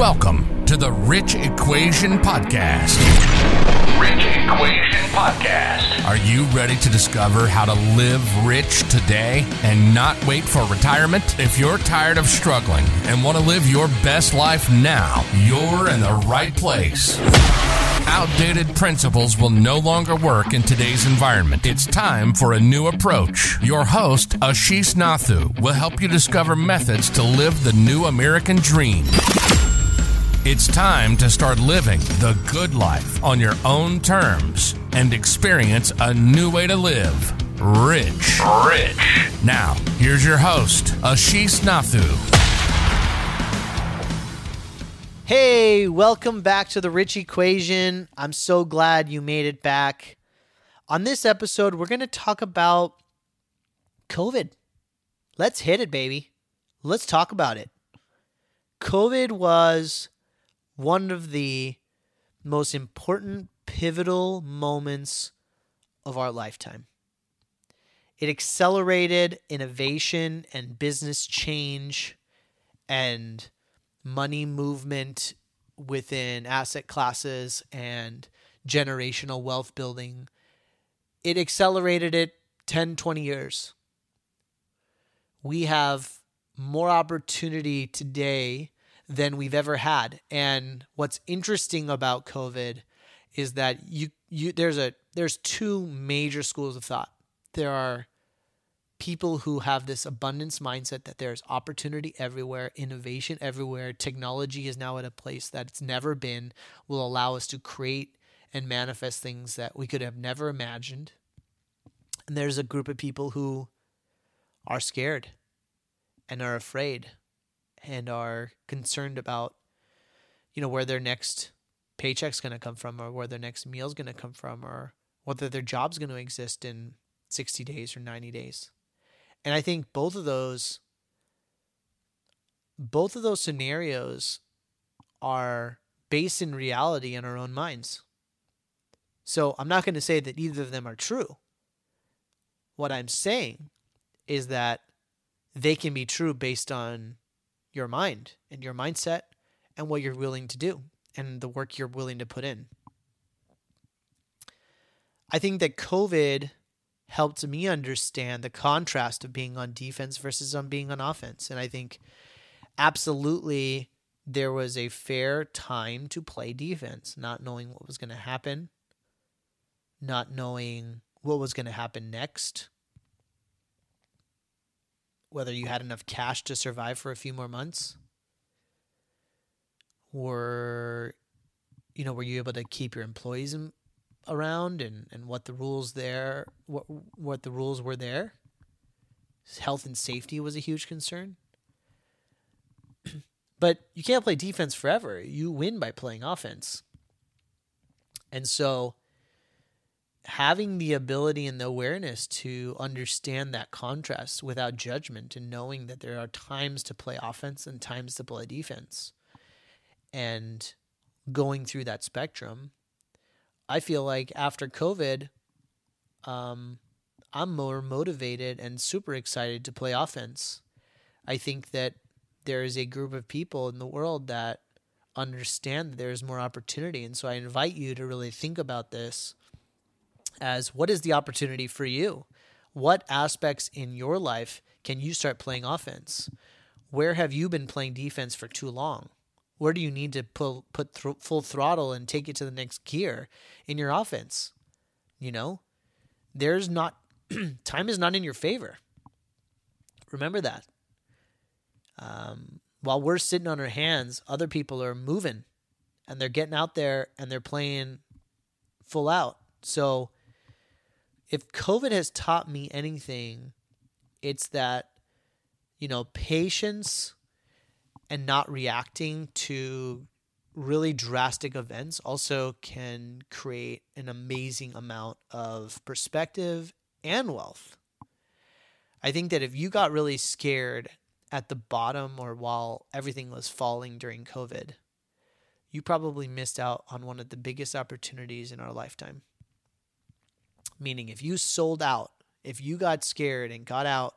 Welcome to the Rich Equation Podcast. Rich Equation Podcast. Are you ready to discover how to live rich today and not wait for retirement? If you're tired of struggling and want to live your best life now, you're in the right place. Outdated principles will no longer work in today's environment. It's time for a new approach. Your host, Ashish Nathu, will help you discover methods to live the new American dream. It's time to start living the good life on your own terms and experience a new way to live. Rich. Rich. Now, here's your host, Ashish Nathu. Hey, welcome back to the Rich Equation. I'm so glad you made it back. On this episode, we're going to talk about COVID. Let's hit it, baby. Let's talk about it. COVID was one of the most important pivotal moments of our lifetime. It accelerated innovation and business change and money movement within asset classes and generational wealth building. It accelerated it 10, 20 years. We have more opportunity today than we've ever had. And what's interesting about COVID is that you you there's a there's two major schools of thought. There are people who have this abundance mindset that there's opportunity everywhere, innovation everywhere, technology is now at a place that it's never been, will allow us to create and manifest things that we could have never imagined. And there's a group of people who are scared and are afraid and are concerned about you know where their next paycheck's going to come from or where their next meal's going to come from or whether their job's going to exist in 60 days or 90 days. And i think both of those both of those scenarios are based in reality in our own minds. So i'm not going to say that either of them are true. What i'm saying is that they can be true based on your mind and your mindset and what you're willing to do and the work you're willing to put in. I think that COVID helped me understand the contrast of being on defense versus on being on offense. And I think absolutely there was a fair time to play defense, not knowing what was going to happen, not knowing what was going to happen next, whether you had enough cash to survive for a few more months? Or you know were you able to keep your employees in, around and and what the rules there what what the rules were there? Health and safety was a huge concern. But you can't play defense forever. You win by playing offense. And so having the ability and the awareness to understand that contrast without judgment and knowing that there are times to play offense and times to play defense and going through that spectrum i feel like after covid um, i'm more motivated and super excited to play offense. I think that there is a group of people in the world that understand that there is more opportunity. And so i invite you to really think about this as what is the opportunity for you? What aspects in your life can you start playing offense? Where have you been playing defense for too long? Where do you need to pull, put th- full throttle and take it to the next gear in your offense? You know, there's not, time is not in your favor. Remember that. Um, while we're sitting on our hands, other people are moving and they're getting out there and they're playing full out. So, if COVID has taught me anything, it's that, you know, patience and not reacting to really drastic events also can create an amazing amount of perspective and wealth. I think that if you got really scared at the bottom or while everything was falling during COVID, you probably missed out on one of the biggest opportunities in our lifetime. Meaning, if you sold out, if you got scared and got out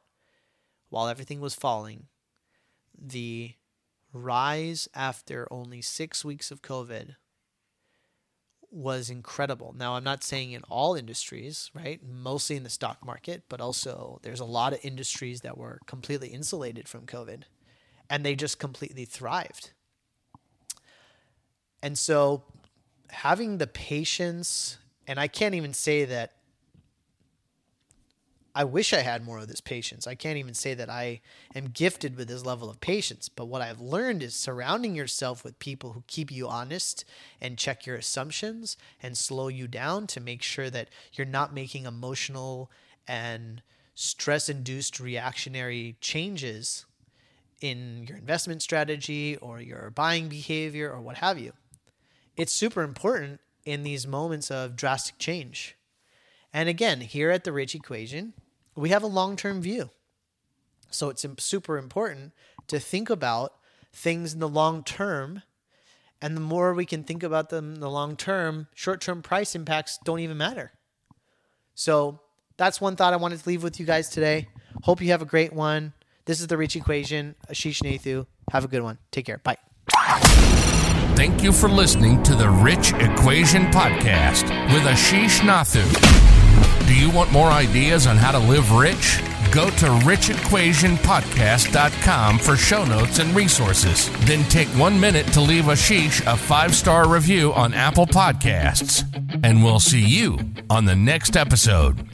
while everything was falling, the rise after only six weeks of COVID was incredible. Now, I'm not saying in all industries, right? Mostly in the stock market, but also there's a lot of industries that were completely insulated from COVID and they just completely thrived. And so having the patience, and I can't even say that I wish I had more of this patience. I can't even say that I am gifted with this level of patience. But what I've learned is surrounding yourself with people who keep you honest and check your assumptions and slow you down to make sure that you're not making emotional and stress induced reactionary changes in your investment strategy or your buying behavior or what have you. It's super important in these moments of drastic change. And again, here at the Rich Equation, we have a long term view. So it's super important to think about things in the long term. And the more we can think about them in the long term, short term price impacts don't even matter. So that's one thought I wanted to leave with you guys today. Hope you have a great one. This is the Rich Equation. Ashish Nathu. Have a good one. Take care. Bye. Thank you for listening to the Rich Equation Podcast with Ashish Nathu. Do you want more ideas on how to live rich? Go to richequationpodcast.com for show notes and resources. Then take one minute to leave Ashish a five star review on Apple Podcasts. And we'll see you on the next episode.